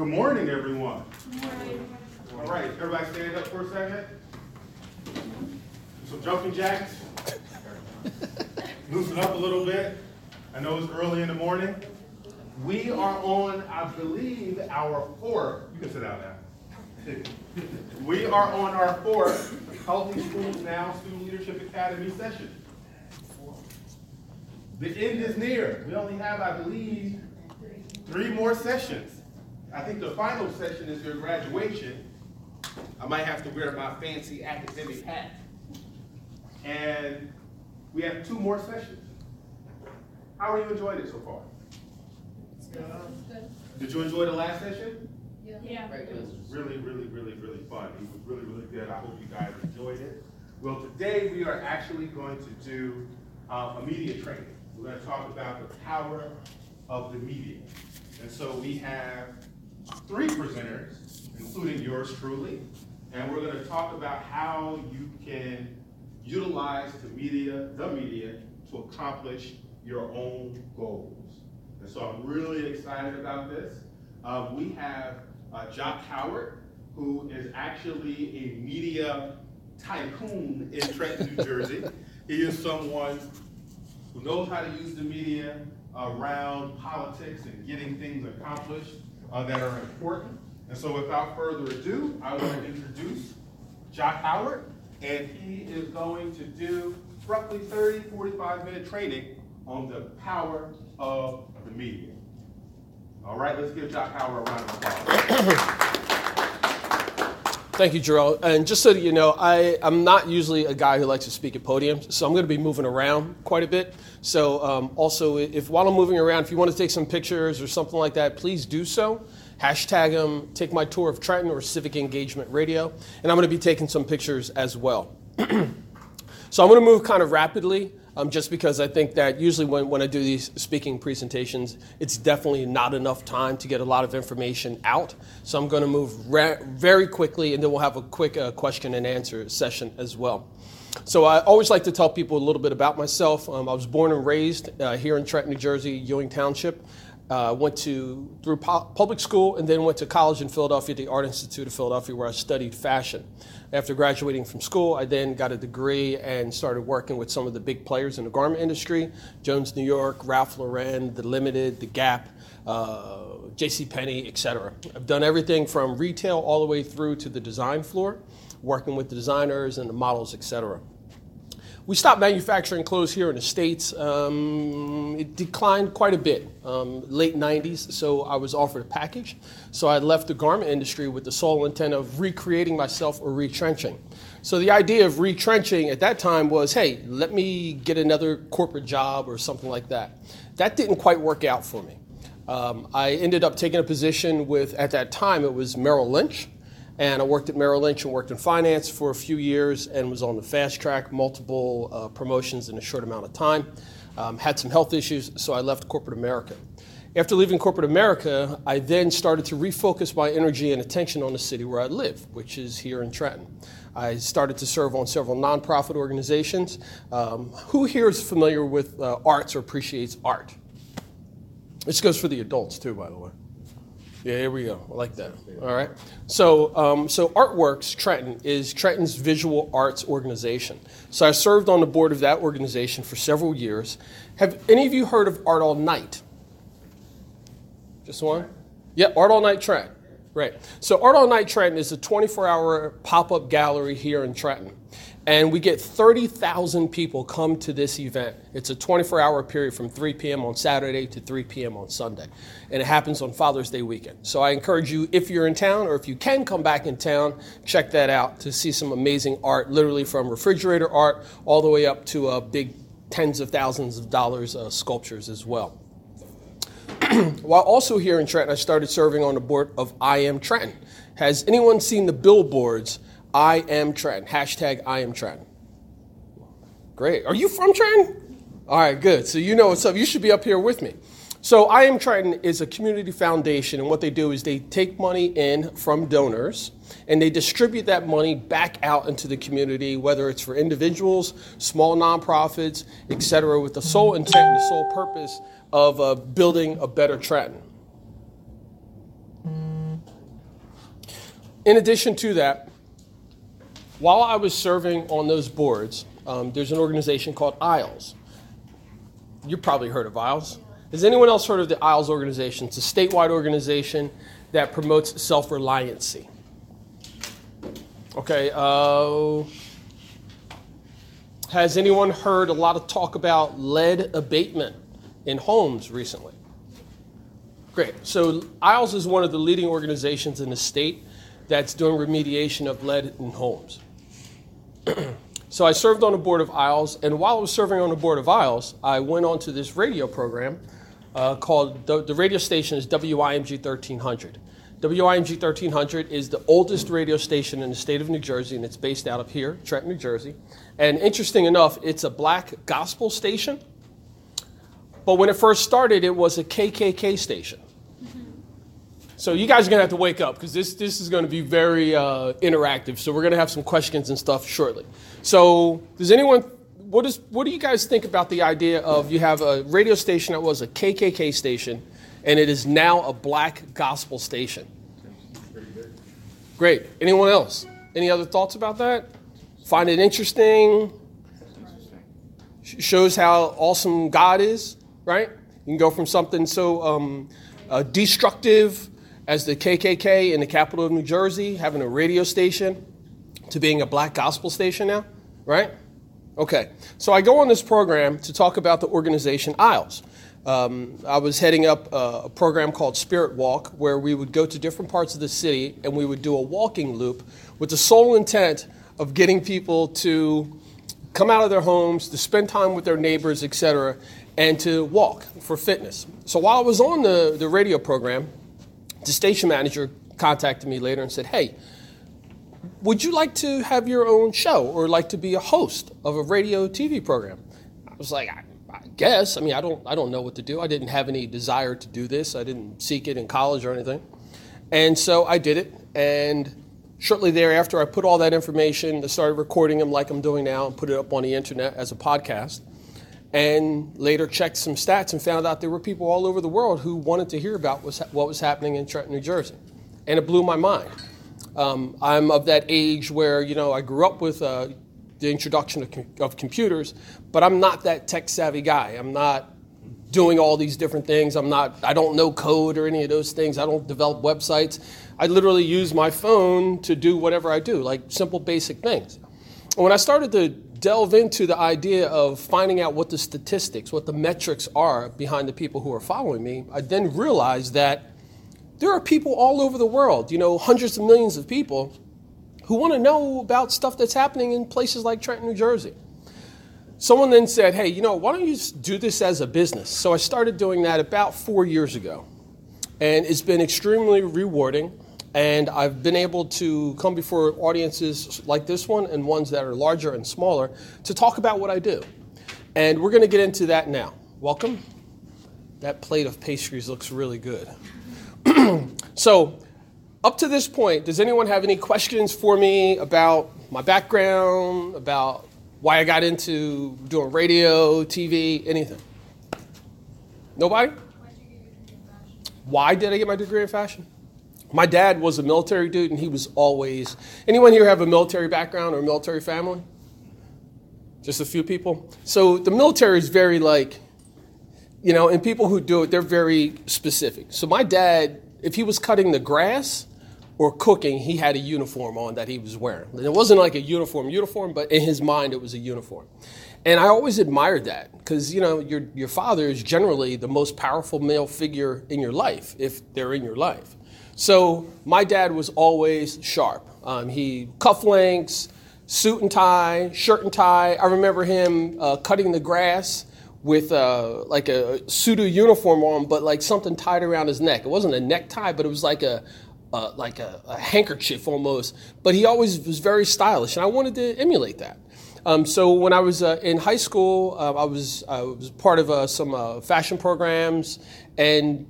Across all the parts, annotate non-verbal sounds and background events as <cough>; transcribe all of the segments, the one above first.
Good morning, everyone. All right, everybody stand up for a second. Some jumping jacks. Loosen up a little bit. I know it's early in the morning. We are on, I believe, our fourth. You can sit down now. <laughs> We are on our fourth Healthy Schools Now Student Leadership Academy session. The end is near. We only have, I believe, three more sessions. I think the final session is your graduation. I might have to wear my fancy academic hat. And we have two more sessions. How are you enjoying it so far? Did you enjoy the last session? Yeah. It was really, really, really, really fun. It was really, really good. I hope you guys enjoyed it. Well, today we are actually going to do uh, a media training. We're going to talk about the power of the media. And so we have three presenters, including yours truly, and we're going to talk about how you can utilize the media, the media, to accomplish your own goals. And so I'm really excited about this. Um, we have uh, Jock Howard, who is actually a media tycoon in Trenton, New Jersey. He is someone who knows how to use the media around politics and getting things accomplished uh, that are important. And so without further ado, I want to introduce Jock Howard, and he is going to do roughly 30, 45 minute training on the power of the media. All right, let's give Jock Howard a round of applause. <clears throat> Thank you, Jarrell. And just so that you know, I, I'm not usually a guy who likes to speak at podiums, so I'm going to be moving around quite a bit. So, um, also, if while I'm moving around, if you want to take some pictures or something like that, please do so. Hashtag them, take my tour of Trenton or Civic Engagement Radio, and I'm going to be taking some pictures as well. <clears throat> so, I'm going to move kind of rapidly um, just because I think that usually when, when I do these speaking presentations, it's definitely not enough time to get a lot of information out. So I'm going to move ra- very quickly, and then we'll have a quick uh, question and answer session as well. So I always like to tell people a little bit about myself. Um, I was born and raised uh, here in Trenton, New Jersey, Ewing Township. Uh, went to through pu- public school and then went to college in Philadelphia, the Art Institute of Philadelphia, where I studied fashion. After graduating from school, I then got a degree and started working with some of the big players in the garment industry: Jones New York, Ralph Lauren, The Limited, The Gap, uh, J.C. Penney, etc. I've done everything from retail all the way through to the design floor, working with the designers and the models, etc. We stopped manufacturing clothes here in the States. Um, it declined quite a bit, um, late 90s, so I was offered a package. So I left the garment industry with the sole intent of recreating myself or retrenching. So the idea of retrenching at that time was hey, let me get another corporate job or something like that. That didn't quite work out for me. Um, I ended up taking a position with, at that time, it was Merrill Lynch. And I worked at Merrill Lynch and worked in finance for a few years and was on the fast track, multiple uh, promotions in a short amount of time. Um, had some health issues, so I left corporate America. After leaving corporate America, I then started to refocus my energy and attention on the city where I live, which is here in Trenton. I started to serve on several nonprofit organizations. Um, who here is familiar with uh, arts or appreciates art? This goes for the adults too, by the way. Yeah, here we go. I like that. All right. So, um, so Artworks Trenton is Trenton's visual arts organization. So I served on the board of that organization for several years. Have any of you heard of Art All Night? Just one? Yeah, Art All Night Trenton. Right. So Art All Night Trenton is a 24-hour pop-up gallery here in Trenton. And we get 30,000 people come to this event. It's a 24 hour period from 3 p.m. on Saturday to 3 p.m. on Sunday. And it happens on Father's Day weekend. So I encourage you, if you're in town or if you can come back in town, check that out to see some amazing art, literally from refrigerator art all the way up to uh, big tens of thousands of dollars uh, sculptures as well. <clears throat> While also here in Trenton, I started serving on the board of I Am Trenton. Has anyone seen the billboards? I am Trent. Hashtag I am Trent. Great. Are you from Trenton? All right, good. So you know what's up. You should be up here with me. So I am Trenton is a community foundation, and what they do is they take money in from donors and they distribute that money back out into the community, whether it's for individuals, small nonprofits, et cetera, with the sole intent and the sole purpose of uh, building a better Trenton. in addition to that, while I was serving on those boards, um, there's an organization called ISLES. You've probably heard of ISLES. Has anyone else heard of the ISLES organization? It's a statewide organization that promotes self reliancy. Okay, uh, has anyone heard a lot of talk about lead abatement in homes recently? Great. So, ISLES is one of the leading organizations in the state that's doing remediation of lead in homes. <clears throat> so, I served on the board of ISLES, and while I was serving on the board of ISLES, I went on to this radio program uh, called the, the radio station is WIMG 1300. WIMG 1300 is the oldest radio station in the state of New Jersey, and it's based out of here, Trenton, New Jersey. And interesting enough, it's a black gospel station. But when it first started, it was a KKK station. So you guys are gonna have to wake up because this this is to be very uh, interactive. So we're gonna have some questions and stuff shortly. So does anyone what is what do you guys think about the idea of you have a radio station that was a KKK station? and it is now a black gospel station. Great. Anyone else? Any other thoughts about that? Find it interesting? Shows how awesome God is, right? You can go from something so um, uh, destructive as the KKK in the capital of New Jersey, having a radio station, to being a black gospel station now, right? Okay, so I go on this program to talk about the organization ISLES. Um, I was heading up a, a, program called Spirit Walk, where we would go to different parts of the city and we would do a walking loop with the sole intent of getting people to come out of their homes, to spend time with their neighbors, etc., and to walk for fitness. So while I was on the, the radio program, the station manager contacted me later and said, Hey, would you like to have your own show or like to be a host of a radio TV program? I was like, I guess. I mean, I don't, I don't know what to do. I didn't have any desire to do this. I didn't seek it in college or anything. And so I did it. And shortly thereafter, I put all that information, I started recording them like I'm doing now, and put it up on the internet as a podcast. And later checked some stats and found out there were people all over the world who wanted to hear about what was happening in Trenton, New Jersey. And it blew my mind. Um, I'm of that age where, you know, I grew up with uh, the introduction of, com- of computers, but I'm not that tech savvy guy. I'm not doing all these different things. I'm not, I don't know code or any of those things. I don't develop websites. I literally use my phone to do whatever I do, like simple basic things. And when I started to delve into the idea of finding out what the statistics, what the metrics are behind the people who are following me, I then realized that there are people all over the world, you know, hundreds of millions of people who want to know about stuff that's happening in places like Trenton, New Jersey. Someone then said, hey, you know, why don't you do this as a business? So I started doing that about four years ago. And it's been extremely rewarding. And I've been able to come before audiences like this one and ones that are larger and smaller to talk about what I do. And we're going to get into that now. Welcome. That plate of pastries looks really good. <clears throat> so, up to this point, does anyone have any questions for me about my background, about why I got into doing radio, TV, anything? Nobody? Why did I get my degree in fashion? My dad was a military dude, and he was always. Anyone here have a military background or military family? Just a few people? So the military is very like, you know, and people who do it, they're very specific. So my dad, if he was cutting the grass, or cooking, he had a uniform on that he was wearing. And it wasn't like a uniform uniform, but in his mind it was a uniform. And I always admired that because you know your your father is generally the most powerful male figure in your life if they're in your life. So my dad was always sharp. Um, he cufflinks, suit and tie, shirt and tie. I remember him uh, cutting the grass with uh, like a pseudo uniform on, but like something tied around his neck. It wasn't a necktie, but it was like a, uh, like a, a, handkerchief almost, but he always was very stylish, and I wanted to emulate that. Um, so when I was uh, in high school, uh, I was I was part of uh, some uh, fashion programs, and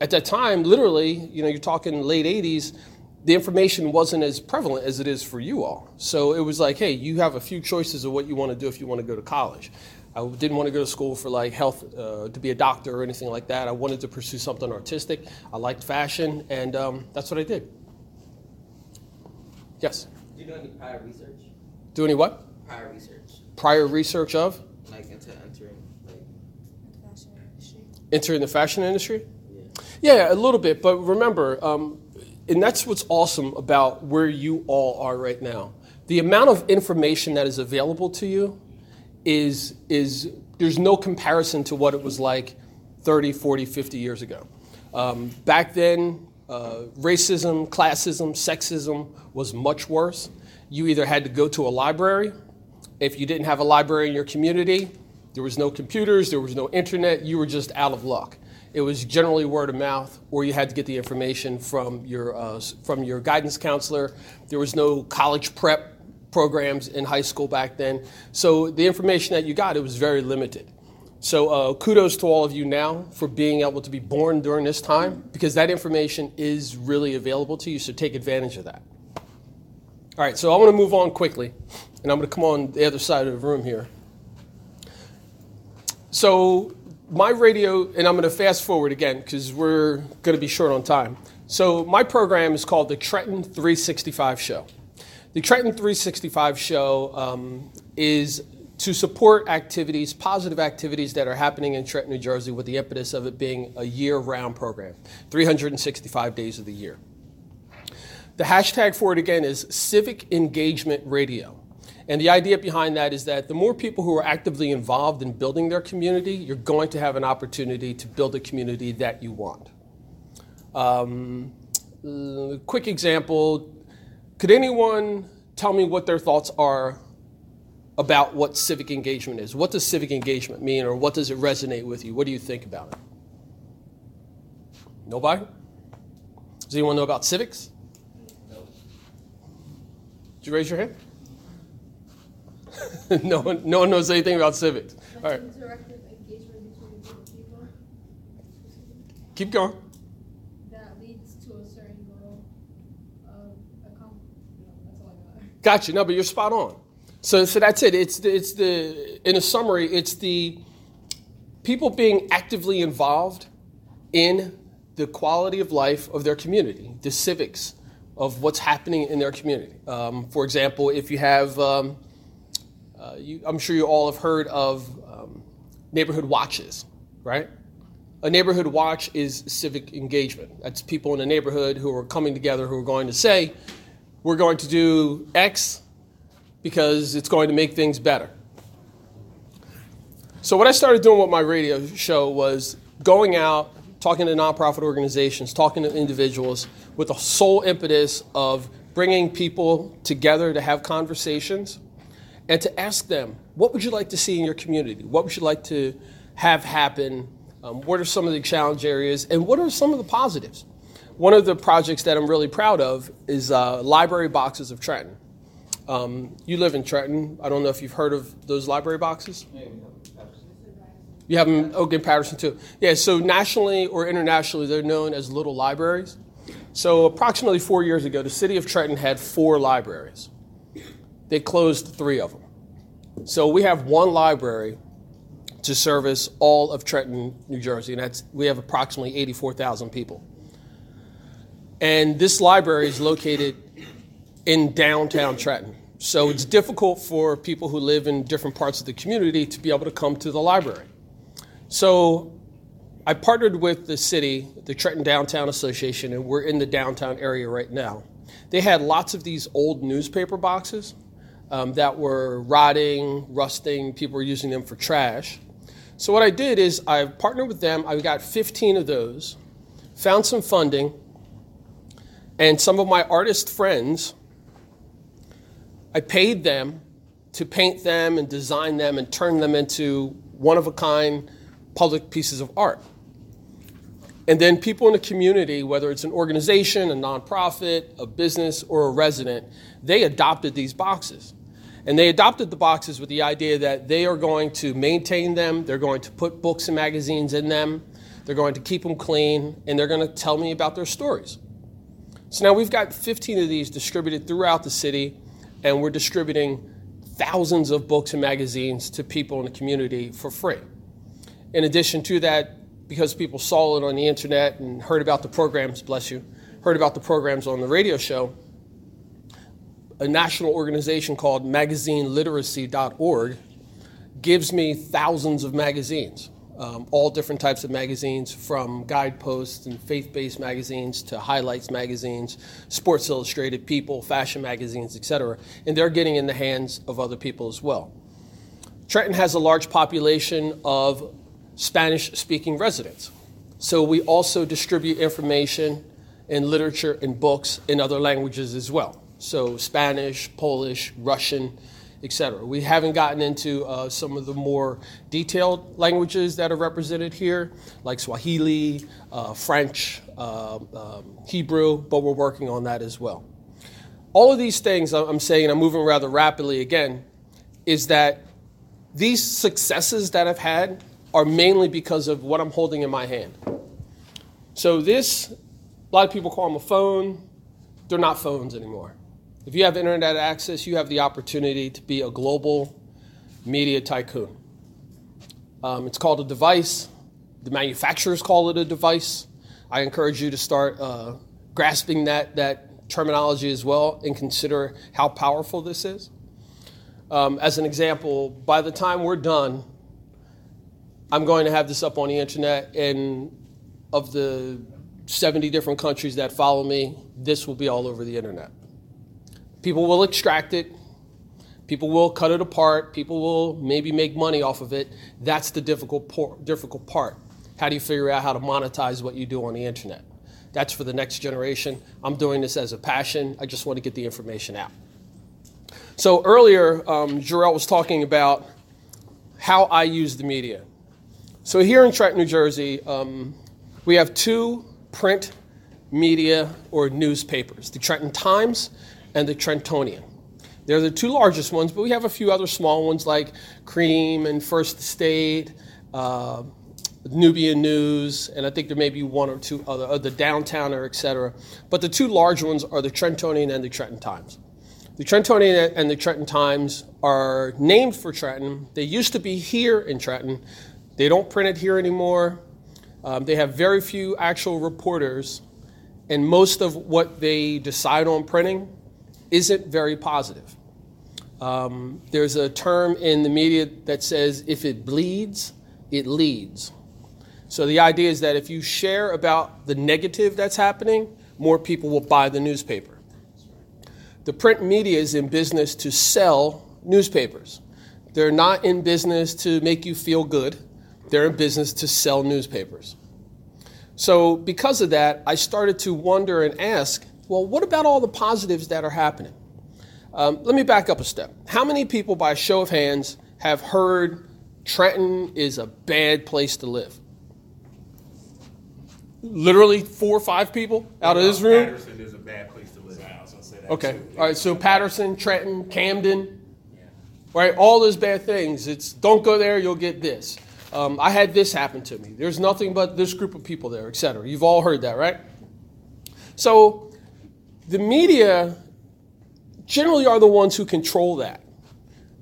at that time, literally, you know, you're talking late '80s. The information wasn't as prevalent as it is for you all. So it was like, hey, you have a few choices of what you want to do if you want to go to college. I didn't want to go to school for like health, uh, to be a doctor or anything like that. I wanted to pursue something artistic. I liked fashion, and um, that's what I did. Yes. Do you do any prior research? Do any what? Prior research, Prior research of like into entering, like The fashion industry. entering the fashion industry? Yeah. A little bit. But remember, um, and that's what's awesome about where you all are right now. The amount of information that is available to you is is there's no comparison to what it was like 30, 40, 50 years ago. Um, back then, uh, racism, classism, sexism was much worse. You either had to go to a library. If you didn't have a library in your community, there was no computers, there was no internet, you were just out of luck. It was generally word of mouth, or you had to get the information from your, uh, from your guidance counselor. There was no college prep programs in high school back then. So the information that you got, it was very limited. So uh, kudos to all of you now for being able to be born during this time, because that information is really available to you, so take advantage of that. All right, so I want to move on quickly, and I'm going to come on the other side of the room here. So, my radio, and I'm going to fast forward again because we're going to be short on time. So, my program is called the Trenton 365 Show. The Trenton 365 Show um, is to support activities, positive activities that are happening in Trenton, New Jersey, with the impetus of it being a year round program, 365 days of the year. The hashtag for it again is Civic Engagement Radio. And the idea behind that is that the more people who are actively involved in building their community, you're going to have an opportunity to build a community that you want. Um, quick example could anyone tell me what their thoughts are about what civic engagement is? What does civic engagement mean, or what does it resonate with you? What do you think about it? Nobody? Does anyone know about civics? Did you raise your hand? <laughs> no, one, no one knows anything about civics. All right, Interactive engagement between a group of people keep going. that leads to a certain goal of a com- no, that's all I got. <laughs> Gotcha. No, but you're spot on. So, so that's it. It's the, it's the in a summary, it's the people being actively involved in the quality of life of their community, the civics of what's happening in their community. Um, for example, if you have, um, uh, you, I'm sure you all have heard of um, neighborhood watches, right? A neighborhood watch is civic engagement. That's people in the neighborhood who are coming together who are going to say, we're going to do X because it's going to make things better. So, what I started doing with my radio show was going out, talking to nonprofit organizations, talking to individuals with the sole impetus of bringing people together to have conversations and to ask them, what would you like to see in your community? What would you like to have happen? Um, what are some of the challenge areas? And what are some of the positives? One of the projects that I'm really proud of is uh, Library Boxes of Trenton. Um, you live in Trenton. I don't know if you've heard of those library boxes. You have them, okay, in Paterson too. Yeah, so nationally or internationally, they're known as little libraries. So, approximately four years ago, the city of Trenton had four libraries. They closed three of them. So, we have one library to service all of Trenton, New Jersey, and that's we have approximately 84,000 people. And this library is located in downtown Trenton. So it's difficult for people who live in different parts of the community to be able to come to the library. So I partnered with the city, the Trenton Downtown Association, and we're in the downtown area right now. They had lots of these old newspaper boxes um, that were rotting, rusting, people were using them for trash. So what I did is I partnered with them, I got 15 of those, found some funding, and some of my artist friends I paid them to paint them and design them and turn them into one of a kind public pieces of art. And then people in the community, whether it's an organization, a nonprofit, a business, or a resident, they adopted these boxes. And they adopted the boxes with the idea that they are going to maintain them, they're going to put books and magazines in them, they're going to keep them clean, and they're going to tell me about their stories. So now we've got 15 of these distributed throughout the city, and we're distributing thousands of books and magazines to people in the community for free. In addition to that, because people saw it on the internet and heard about the programs, bless you, heard about the programs on the radio show, a national organization called magazineliteracy.org gives me thousands of magazines, um, all different types of magazines, from guideposts and faith based magazines to highlights magazines, Sports Illustrated, People, fashion magazines, etc. And they're getting in the hands of other people as well. Trenton has a large population of Spanish speaking residents. So we also distribute information and literature and books in other languages as well. So Spanish, Polish, Russian, etc. We haven't gotten into uh, some of the more detailed languages that are represented here, like Swahili, uh, French, uh, um, Hebrew, but we're working on that as well. All of these things I'm saying, I'm moving rather rapidly again, is that these successes that I've had are mainly because of what I'm holding in my hand. So, this, a lot of people call them a phone, they're not phones anymore. If you have internet access, you have the opportunity to be a global media tycoon. Um, it's called a device. The manufacturers call it a device. I encourage you to start uh, grasping that, that terminology as well and consider how powerful this is. Um, as an example, by the time we're done, I'm going to have this up on the internet, and of the 70 different countries that follow me, this will be all over the internet. People will extract it. People will cut it apart. People will maybe make money off of it. That's the difficult, por- difficult part. How do you figure out how to monetize what you do on the internet? That's for the next generation. I'm doing this as a passion. I just want to get the information out. So earlier, um, was talking about how I use the media. So here in Trenton, New Jersey, um, we have two print media or newspapers the Trenton Times and the Trentonian. They're the two largest ones, but we have a few other small ones like Cream and First State, uh, Nubian News, and I think there may be one or two other, uh, the Downtowner, et cetera. But the two large ones are the Trentonian and the Trenton Times. The Trentonian and the Trenton Times are named for Trenton. They used to be here in Trenton. They don't print it here anymore. Um, they have very few actual reporters, and most of what they decide on printing isn't very positive. Um, there's a term in the media that says if it bleeds, it leads. So the idea is that if you share about the negative that's happening, more people will buy the newspaper. The print media is in business to sell newspapers. They're not in business to make you feel good. They're in business to sell newspapers. So, because of that, I started to wonder and ask well, what about all the positives that are happening? Um, let me back up a step. How many people, by a show of hands, have heard Trenton is a bad place to live? Literally four or five people out of this room? Paterson is a bad place to live. Okay. All right. So Paterson, Trenton, Camden, right? All those bad things. It's don't go there, you'll get this. Um, I had this happen to me. There's nothing but this group of people there, etc. You've all heard that, right? So the media generally are the ones who control that.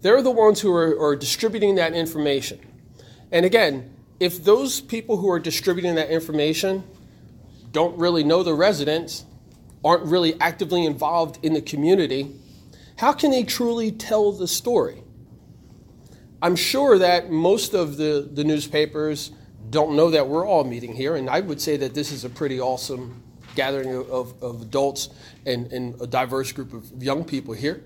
They're the ones who are, are distributing that information. And again, if those people who are distributing that information don't really know the residents, aren't really actively involved in the community, how can they truly tell the story? I'm sure that most of the, the newspapers don't know that we're all meeting here, and I would say that this is a pretty awesome gathering of, of, adults and, and a diverse group of young people here.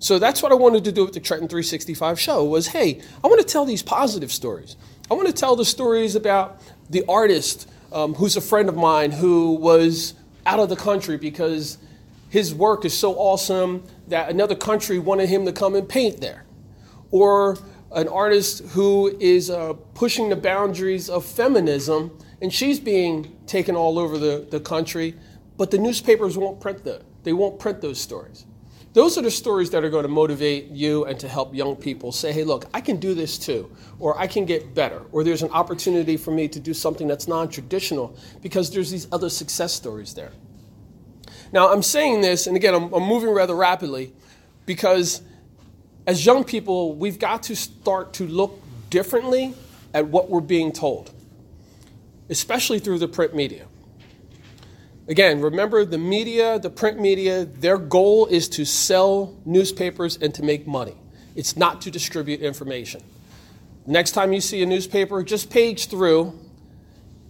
So that's what I wanted to do with the Trenton 365 show was, hey, I want to tell these positive stories. I want to tell the stories about the artist um, who's a friend of mine who was out of the country because his work is so awesome that another country wanted him to come and paint there. Or an artist who is uh, pushing the boundaries of feminism and she's being taken all over the, the country, but the newspapers won't print the, they won't print those stories. Those are the stories that are going to motivate you and to help young people say, hey, look, I can do this too, or I can get better, or there's an opportunity for me to do something that's non traditional because there's these other success stories there. Now, I'm saying this, and again, I'm, I'm moving rather rapidly because as young people, we've got to start to look differently at what we're being told, especially through the print media. Again, remember the media, the print media, their goal is to sell newspapers and to make money. It's not to distribute information. Next time you see a newspaper, just page through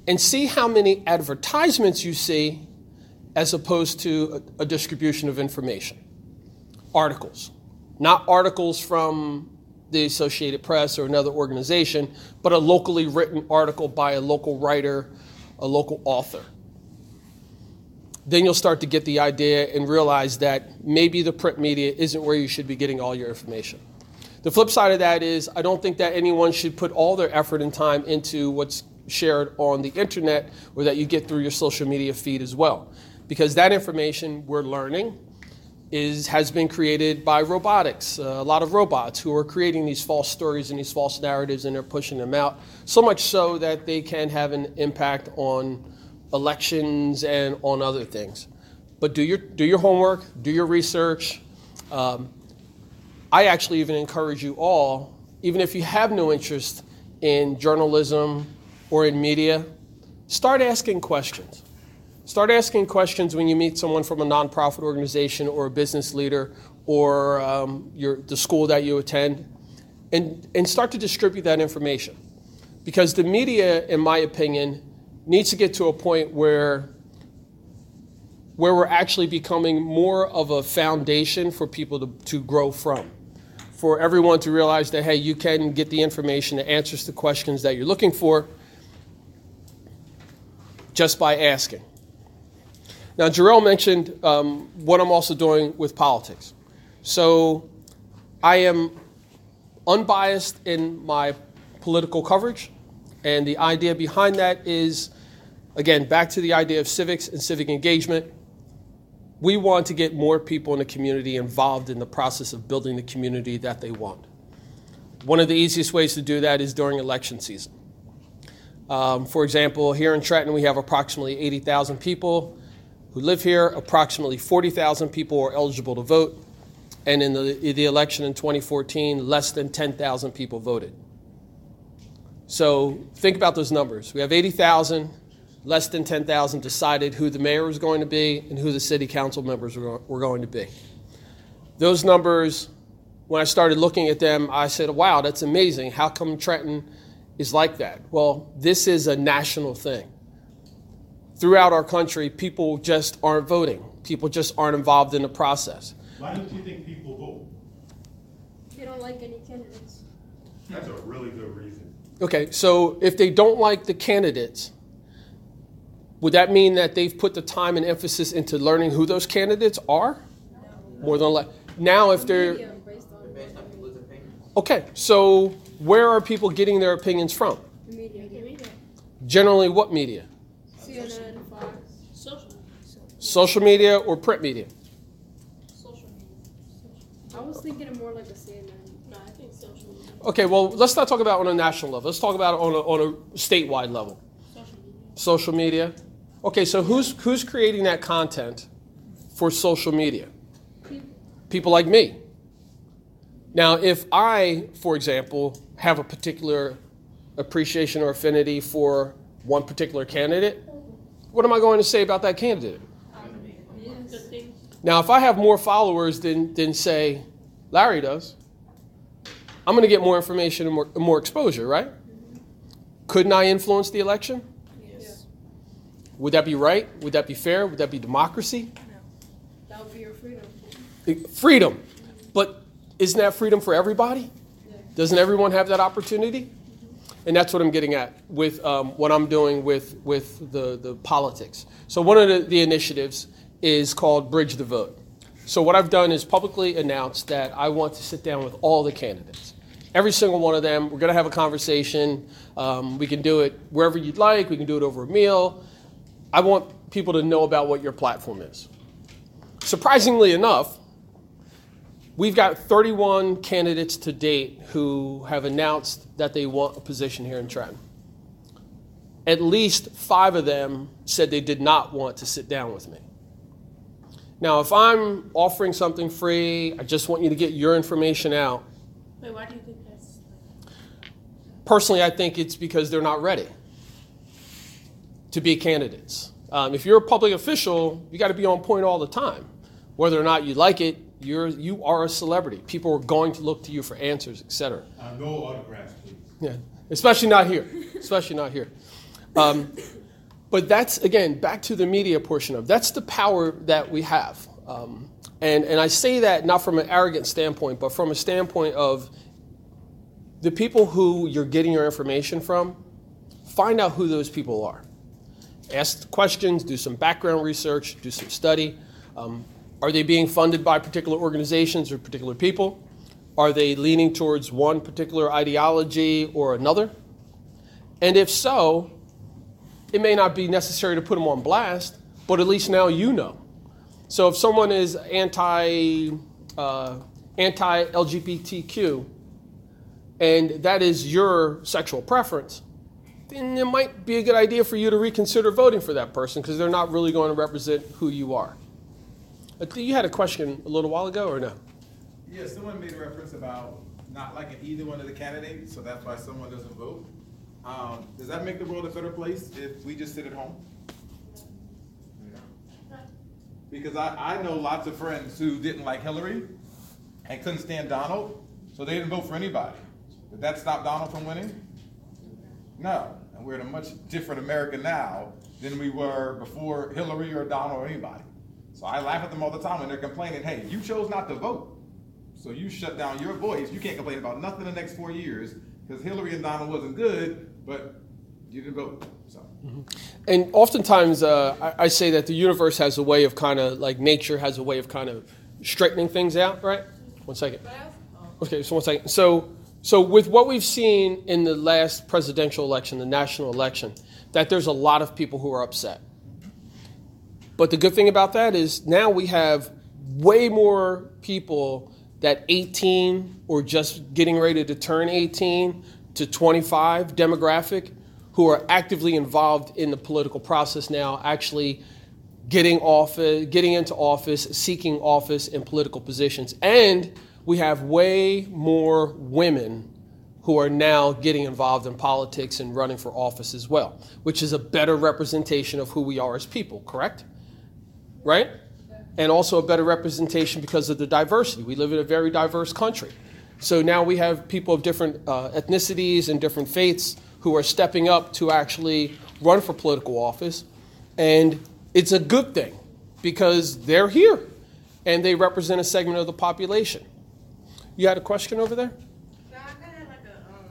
and see how many advertisements you see as opposed to a, a distribution of information. Articles, not articles from the Associated Press or another organization, but a locally written article by a local writer, a local author. Then you'll start to get the idea and realize that maybe the print media isn't where you should be getting all your information. The flip side of that is, I don't think that anyone should put all their effort and time into what's shared on the internet or that you get through your social media feed as well. Because that information we're learning is, has been created by robotics, uh, a lot of robots who are creating these false stories and these false narratives and they're pushing them out. So much so that they can have an impact on elections and on other things. But do your, do your homework, do your research. Um, I actually even encourage you all, even if you have no interest in journalism or in media, start asking questions. Start asking questions when you meet someone from a nonprofit organization or a business leader or um, your, the school that you attend, and, and start to distribute that information. Because the media, in my opinion, needs to get to a point where where we're actually becoming more of a foundation for people to, to grow from. For everyone to realize that, hey, you can get the information that answers the questions that you're looking for just by asking. Now, Jarrell mentioned um, what I'm also doing with politics. So I am unbiased in my political coverage. And the idea behind that is, again, back to the idea of civics and civic engagement. We want to get more people in the community involved in the process of building the community that they want. One of the easiest ways to do that is during election season. Um, for example, here in Trenton, we have approximately 80,000 people who live here. Approximately 40,000 people are eligible to vote. And in the, the election in 2014, less than 10,000 people voted. So think about those numbers. We have 80,000, less than 10,000 decided who the mayor was going to be and who the city council members were going to be. Those numbers, when I started looking at them, I said, wow, that's amazing. How come Trenton is like that? Well, this is a national thing. Throughout our country, people just aren't voting, people just aren't involved in the process. Why don't you think people vote? They don't like any candidates. That's a really good reason. Okay, so if they don't like the candidates, would that mean that they've put the time and emphasis into learning who those candidates are? More than like now, if they're Media um, based on Based on people's opinions. okay, so where are people getting their opinions from? the media. media. Generally, what media? CNN, Fox. Social. Social media or print media? Social media. I was thinking of more like a CNN. No, I think social media. Okay, well, let's not talk about it on a national level. Let's talk about it on a, on a statewide level. Social media. Social media. Okay, so who's who's creating that content for social media? People. People like me. Now, if I, for example, have a particular appreciation or affinity for one particular candidate, what am I going to say about that candidate? Yes. Good things. Now, if I have more followers than, than say, Larry does, I'm going to get more information and more, more exposure, right? Couldn't I influence the election? Yes. Would that be right? Would that be fair? Would that be democracy? No. That would be your freedom. Freedom. But isn't that freedom for everybody? Doesn't everyone have that opportunity? And that's what I'm getting at with um, what I'm doing with, with the, the politics. So, one of the, the initiatives is called Bridge the Vote. So, what I've done is publicly announced that I want to sit down with all the candidates. Every single one of them. We're going to have a conversation. Um, we can do it wherever you'd like, we can do it over a meal. I want people to know about what your platform is. Surprisingly enough, We've got 31 candidates to date who have announced that they want a position here in Trenton. At least five of them said they did not want to sit down with me. Now, if I'm offering something free, I just want you to get your information out. Wait, why do you think that's? Personally, I think it's because they're not ready to be candidates. Um, if you're a public official, you got to be on point all the time. Whether or not you like it, you're you are a celebrity. People are going to look to you for answers, etc. Uh, no autographs, please. Yeah, especially not here. especially not here. Um, but that's again back to the media portion of that's the power that we have. Um, and and I say that not from an arrogant standpoint, but from a standpoint of the people who you're getting your information from. Find out who those people are. Ask questions. Do some background research. Do some study. Um, are they being funded by particular organizations or particular people? Are they leaning towards one particular ideology or another? And if so, it may not be necessary to put them on blast, but at least now you know. So if someone is anti uh, anti LGBTQ, and that is your sexual preference, then it might be a good idea for you to reconsider voting for that person because they're not really going to represent who you are. You had a question a little while ago, or no? Yeah, someone made a reference about not liking either one of the candidates, so that's why someone doesn't vote. Um, does that make the world a better place if we just sit at home? Because I, I know lots of friends who didn't like Hillary and couldn't stand Donald, so they didn't vote for anybody. Did that stop Donald from winning? No, and we're in a much different America now than we were before Hillary or Donald or anybody. So I laugh at them all the time when they're complaining, hey, you chose not to vote. So you shut down your voice. You can't complain about nothing the next four years because Hillary and Donald wasn't good, but you didn't vote. So And oftentimes, uh, I, I say that the universe has a way of kind of like nature has a way of kind of straightening things out. Right? One second. Okay, so one second. So, so with what we've seen in the last presidential election, the national election, that there's a lot of people who are upset. But the good thing about that is now we have way more people that 18 or just getting ready to turn 18 to 25 demographic who are actively involved in the political process now, actually getting office, getting into office, seeking office in political positions. And we have way more women who are now getting involved in politics and running for office as well, which is a better representation of who we are as people, correct? Right? And also a better representation because of the diversity. We live in a very diverse country. So now we have people of different uh, ethnicities and different faiths who are stepping up to actually run for political office. And it's a good thing because they're here and they represent a segment of the population. You had a question over there? No, I kind of had like a um,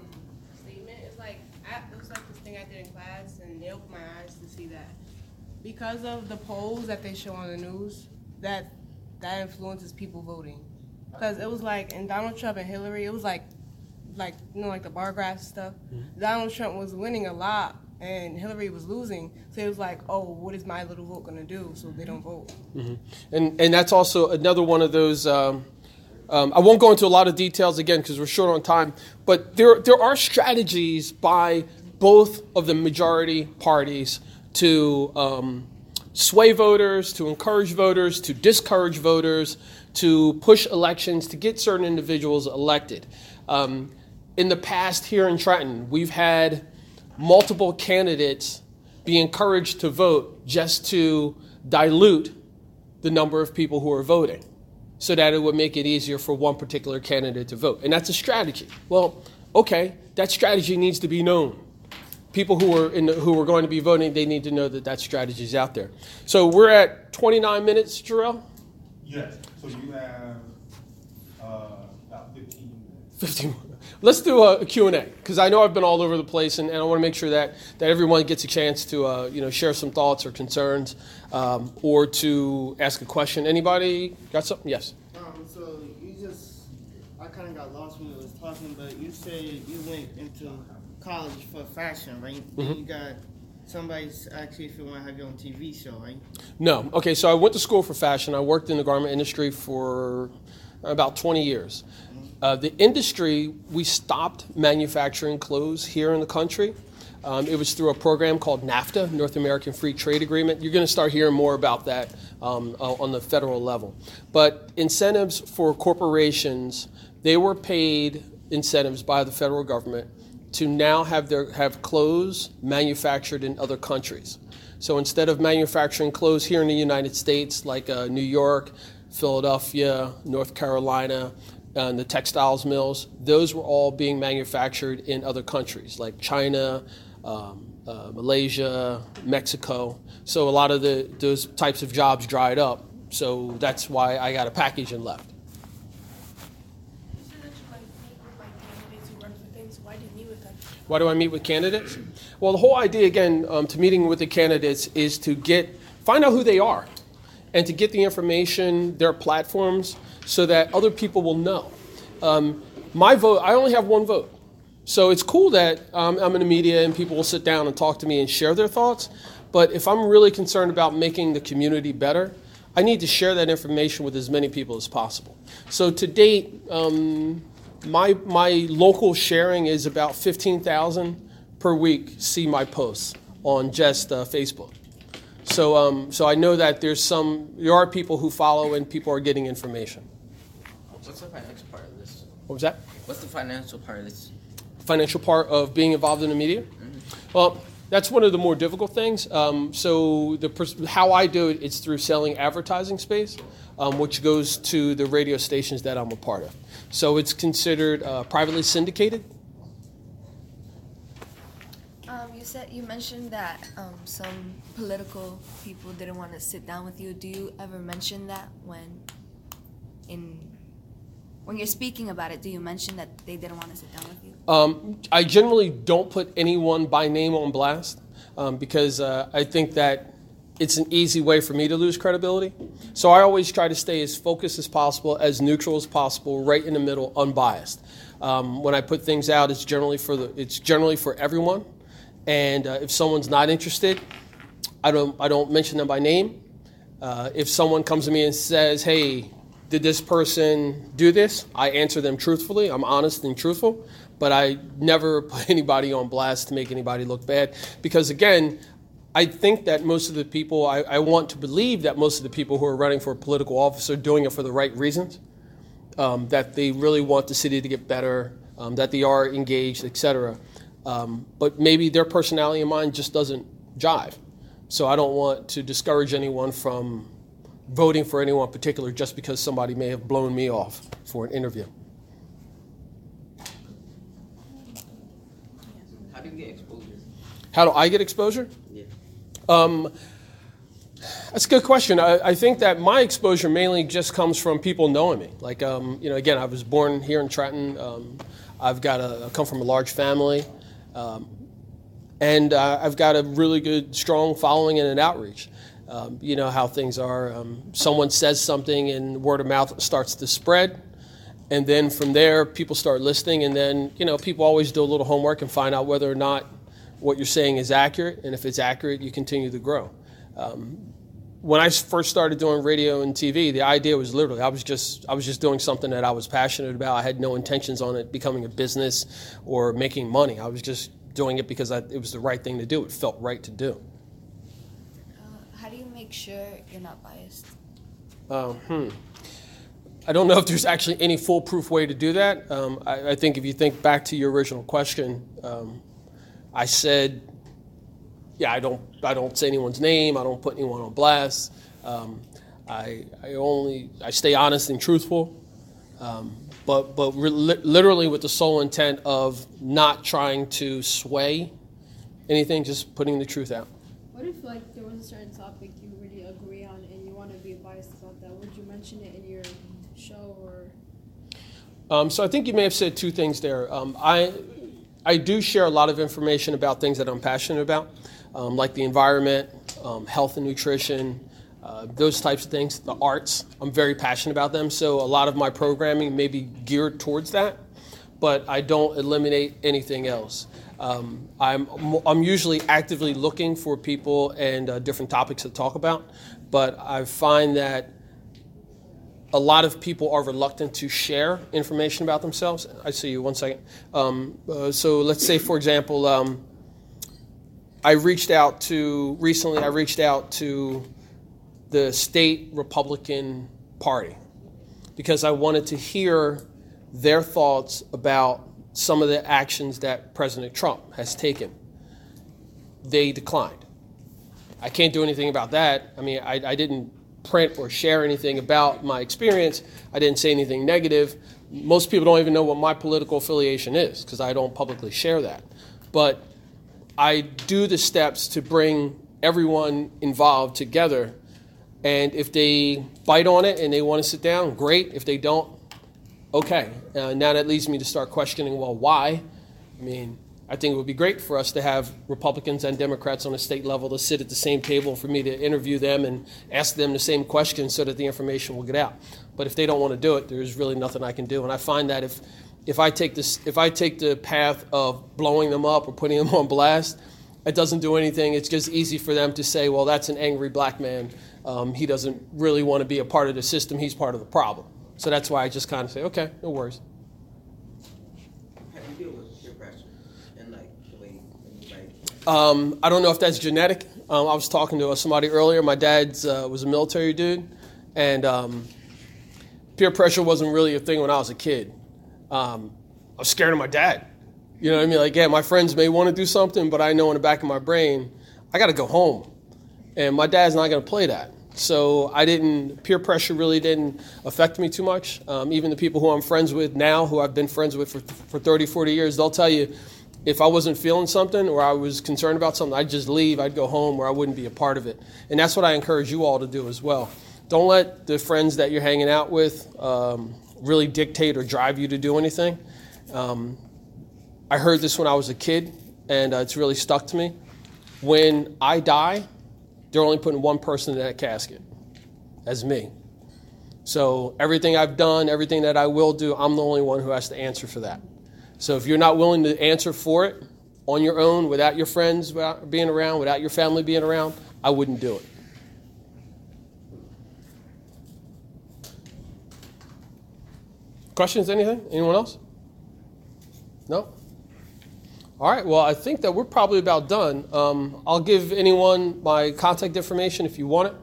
statement. It's like I, was like this thing I did in class, and it opened my eyes to see that because of the polls that they show on the news, that that influences people voting. Because it was like in Donald Trump and Hillary, it was like like you know like the bar graph stuff. Donald Trump was winning a lot, and Hillary was losing. So it was like, oh, what is my little vote gonna do? So they don't vote. And, and that's also another one of those. Um, um, I won't go into a lot of details again because we're short on time, but there, there are strategies by both of the majority parties to um, sway voters, to encourage voters, to discourage voters, to push elections, to get certain individuals elected. Um, in the past, here in Trenton, we've had multiple candidates be encouraged to vote just to dilute the number of people who are voting so that it would make it easier for one particular candidate to vote. And that's a strategy. Well, okay, that strategy needs to be known. People who are in the, who are going to be voting, they need to know that that strategy is out there. So we're at 29 minutes, Jarrell. Yes, so you have, uh, about fifteen minutes. 15. Let's do a Q&A because I know I've been all over the place and, and I want to make sure that, that everyone gets a chance to uh, you know share some thoughts or concerns um, or to ask a question. Anybody got something? Yes. Um, so you just, I kind of got lost when you was talking, but you said you went into college for fashion, right? Then you got somebody's actually if you want to have your own TV show, right? No. Okay, so I went to school for fashion. I worked in the garment industry for about 20 years. Uh, the industry, we stopped manufacturing clothes here in the country. Um, it was through a program called NAFTA, North American Free Trade Agreement. You're going to start hearing more about that um, uh, on the federal level. But incentives for corporations, they were paid incentives by the federal government to now have their have clothes manufactured in other countries. So instead of manufacturing clothes here in the United States, like uh, New York, Philadelphia, North Carolina, and the textiles mills, those were all being manufactured in other countries like China, um, uh, Malaysia, Mexico. So a lot of the those types of jobs dried up. So that's why I got a package and left. You said that you like meet with like candidates who run for things. Why do you meet with them? Why do I meet with candidates? Well, the whole idea, again, um, to meeting with the candidates is to get find out who they are, and to get the information, their platforms, so that other people will know. Um, my vote, I only have one vote, so it's cool that um, I'm in the media and people will sit down and talk to me and share their thoughts. But if I'm really concerned about making the community better, I need to share that information with as many people as possible. So to date, um, my my local sharing is about fifteen thousand per week. See my posts on just uh, Facebook. So um, so I know that there's some there are people who follow and people are getting information. What's the financial part of this? What was that? What's the financial part of this? Financial part of being involved in the media. Well, that's one of the more difficult things. Um, so the pers- how I do it, it's through selling advertising space, um, which goes to the radio stations that I'm a part of. So it's considered uh, privately syndicated. Um, you said you mentioned that um, some political people didn't want to sit down with you. Do you ever mention that when in when you're speaking about it? Do you mention that they didn't want to sit down with you? Um, I generally don't put anyone by name on blast um, because uh, I think that it's an easy way for me to lose credibility. So I always try to stay as focused as possible, as neutral as possible, right in the middle, unbiased. Um, when I put things out, it's generally for the it's generally for everyone. And uh, if someone's not interested, I don't I don't mention them by name. Uh, if someone comes to me and says, "Hey, did this person do this?" I answer them truthfully. I'm honest and truthful, but I never <laughs> put anybody on blast to make anybody look bad because again. I think that most of the people, I, I want to believe that most of the people who are running for a political office are doing it for the right reasons, um, that they really want the city to get better, um, that they are engaged, etc. Um, but maybe their personality and mine just doesn't jive. So I don't want to discourage anyone from voting for anyone in particular just because somebody may have blown me off for an interview. How do you get exposure? How do I get exposure? Yeah. Um, that's a good question. I, I think that my exposure mainly just comes from people knowing me. Like, um, you know, again, I was born here in Trenton. Um, I've got a, I come from a large family, um, and uh, I've got a really good, strong following and an outreach. Um, you know how things are. Um, someone says something, and word of mouth starts to spread, and then from there, people start listening, and then you know, people always do a little homework and find out whether or not what you're saying is accurate, and if it's accurate, you continue to grow. Um, when I first started doing radio and TV, the idea was literally I was just I was just doing something that I was passionate about. I had no intentions on it becoming a business or making money. I was just doing it because I, it was the right thing to do. It felt right to do. Uh, how do you make sure you're not biased? Um, hmm. I don't know if there's actually any foolproof way to do that. Um, I, I think if you think back to your original question, um, I said, yeah, I don't, I don't say anyone's name. I don't put anyone on blast. Um, I, I only, I stay honest and truthful, um, but, but re- literally with the sole intent of not trying to sway anything, just putting the truth out. What if like there was a certain topic you really agree on and you want to be biased about that? Would you mention it in your show or? Um, so I think you may have said two things there. Um, I, I do share a lot of information about things that I'm passionate about, um, like the environment, um, health and nutrition, uh, those types of things. The arts, I'm very passionate about them. So a lot of my programming may be geared towards that, but I don't eliminate anything else. Um, I'm, I'm usually actively looking for people and uh, different topics to talk about, but I find that a lot of people are reluctant to share information about themselves. I see you one second. Um, uh, so let's say, for example, um, I reached out to recently. I reached out to the state Republican Party because I wanted to hear their thoughts about some of the actions that President Trump has taken. They declined. I can't do anything about that. I mean, I, I didn't print or share anything about my experience. I didn't say anything negative. Most people don't even know what my political affiliation is because I don't publicly share that. But I do the steps to bring everyone involved together. And if they bite on it and they want to sit down, great. If they don't, okay. Uh, now that leads me to start questioning well, why? I mean, I think it would be great for us to have Republicans and Democrats on a state level to sit at the same table for me to interview them and ask them the same questions so that the information will get out. But if they don't want to do it, there's really nothing I can do. And I find that if if I take this if I take the path of blowing them up or putting them on blast, it doesn't do anything. It's just easy for them to say, well, that's an angry black man. Um, he doesn't really want to be a part of the system. He's part of the problem. So that's why I just kind of say, okay, no worries. How do you deal with peer pressure and like the way anybody? Um, I don't know if that's genetic. Um, I was talking to somebody earlier. My dad's uh, was a military dude, and um, peer pressure wasn't really a thing when I was a kid. Um, I was scared of my dad. You know what I mean? Like, yeah, my friends may want to do something, but I know in the back of my brain, I got to go home, and my dad's not going to play that. So I didn't. Peer pressure really didn't affect me too much. Um, even the people who I'm friends with now, who I've been friends with for for 30, 40 years, they'll tell you if I wasn't feeling something or I was concerned about something, I'd just leave. I'd go home or I wouldn't be a part of it. And that's what I encourage you all to do as well. Don't let the friends that you're hanging out with um, really dictate or drive you to do anything. Um, I heard this when I was a kid, and uh, it's really stuck to me. When I die, they're only putting one person in that casket, as me. So everything I've done, everything that I will do, I'm the only one who has to answer for that. So if you're not willing to answer for it on your own, without your friends being around, without your family being around, I wouldn't do it. Questions? Anything? Anyone else? No? All right, well, I think that we're probably about done. Um, I'll give anyone my contact information if you want it.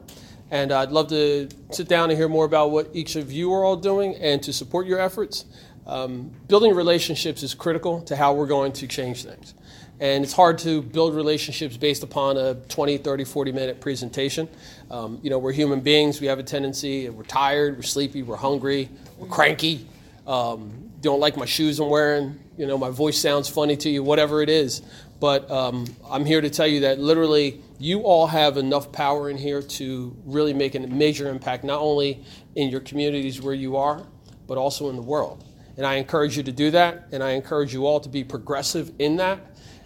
And I'd love to sit down and hear more about what each of you are all doing and to support your efforts. Um, building relationships is critical to how we're going to change things. And it's hard to build relationships based upon a 20, 30, 40 minute presentation. Um, you know, we're human beings. We have a tendency, we're tired, we're sleepy, we're hungry, we're cranky. Um, don't like my shoes I'm wearing. You know, my voice sounds funny to you, whatever it is. But um, I'm here to tell you that literally you all have enough power in here to really make a major impact, not only in your communities where you are, but also in the world. And I encourage you to do that, and I encourage you all to be progressive in that.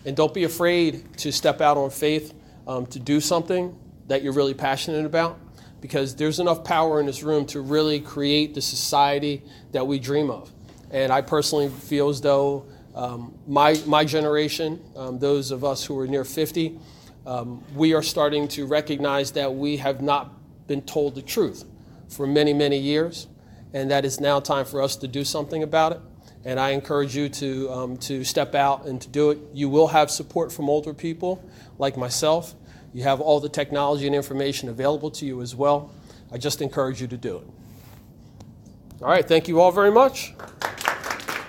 And don't be afraid to step out on faith um, to do something that you're really passionate about, because there's enough power in this room to really create the society that we dream of. And I personally feel as though um, my, my generation, um, those of us who are near 50, um, we are starting to recognize that we have not been told the truth for many, many years, and that it's now time for us to do something about it. And I encourage you to, um, to step out and to do it. You will have support from older people like myself. You have all the technology and information available to you as well. I just encourage you to do it. All right, thank you all very much.